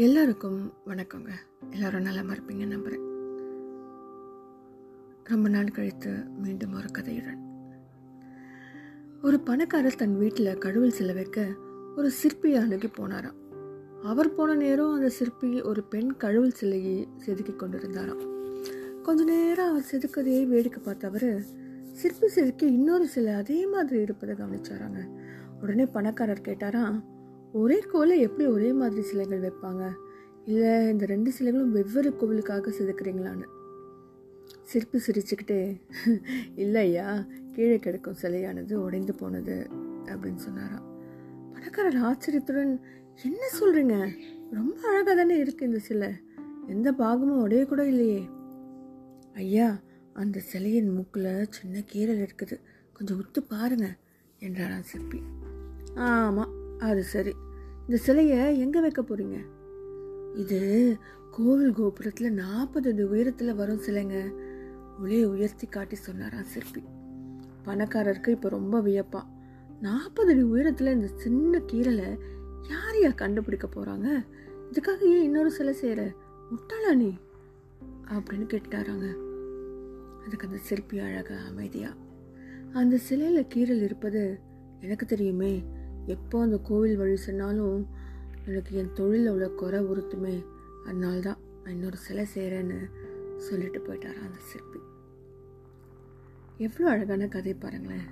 எல்லாருக்கும் வணக்கங்க. எல்லோரும் நல்லா இருப்பீங்க நம்புகிறேன் ரொம்ப நாள் கழித்து மீண்டும் ஒரு கதையுடன். ஒரு பணக்காரர் தன் வீட்டில் கடவுள் சில வைக்க ஒரு சிற்பி அணுகி போனாராம். அவர் போன நேரம் அந்த சிற்பி ஒரு பெண் கடவுள் சிலையை செதுக்கி கொண்டிருந்தாராம். கொஞ்ச நேரம் அவர் செதுக்கதையை வேடிக்கை பார்த்தவர் சிற்பி செதுக்கி இன்னொரு சிலை அதே மாதிரி இருப்பதை கவனிச்சாராங்க. உடனே பணக்காரர் கேட்டாராம் ஒரே கோலை எப்படி ஒரே மாதிரி சிலைகள் வைப்பாங்க? இல்லை இந்த ரெண்டு சிலைகளும் வெவ்வேறு கோவிலுக்காக செதுக்கிறீங்களான்னு? சிற்பி சிரிச்சுக்கிட்டே இல்லை ஐயா கீழே கிடக்கும் சிலையானது உடைந்து போனது அப்படின்னு சொன்னாராம். பணக்காரர் ஆச்சரியத்துடன் என்ன சொல்கிறீங்க ரொம்ப அழகாக தானே இருக்கு இந்த சிலை. எந்த பாகமும் உடைய கூட இல்லையே. ஐயா அந்த சிலையின் மூக்கில் சின்ன கீரல் இருக்குது. கொஞ்சம் உத்து பாருங்க என்றாராம் சிற்பி. ஆமாம் அது சரி. இந்த சிலையை எங்கே வைக்க போறீங்க? இது கோவில் கோபுரத்தில் நாற்பது அடி உயரத்தில் வரும் சிலைங்க. ஒளியை உயர்த்தி காட்டி சொன்னாராம் சிற்பி. பணக்காரருக்கு இப்போ ரொம்ப வியப்பான் நாற்பது அடி உயரத்தில் இந்த சின்ன கீரலை யார் யார் கண்டுபிடிக்க போகிறாங்க இதுக்காக ஏன் இன்னொரு சிலை செய்கிற முட்டாளா நீ? அப்படின்னு கேட்டாராங்க அதுக்கு அந்த சிற்பி அழகாக அமைதியாக அந்த சிலையில் கீரல் இருப்பது எனக்கு தெரியுமே. எப்போ அந்த கோவில் வழி சொன்னாலும் எனக்கு என் தொழிலில் உள்ள குறை உறுத்துமே. அதனால தான் நான் இன்னொரு சிலை செய்கிறேன்னு சொல்லிட்டு போயிட்டாராம் அந்த சிற்பி. எவ்வளோ அழகான கதை பாருங்களேன்.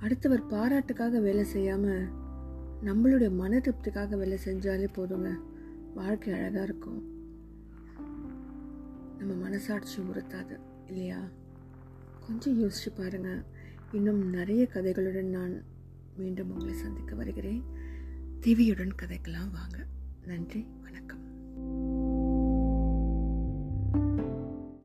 அடுத்தவர் பாராட்டுக்காக வேலை செய்யாமல் நம்மளுடைய மன திருப்திக்காக வேலை செஞ்சாலே போதுங்க. வாழ்க்கை அழகாக இருக்கும். நம்ம மனசாட்சி உறுத்தாது இல்லையா? கொஞ்சம் யோசிச்சு பாருங்க. இன்னும் நிறைய கதைகளுடன் நான் மீண்டும் உங்களை சந்திக்க வருகிறேன். திவியுடன் கதைக்கெல்லாம் வாங்க. நன்றி. வணக்கம்.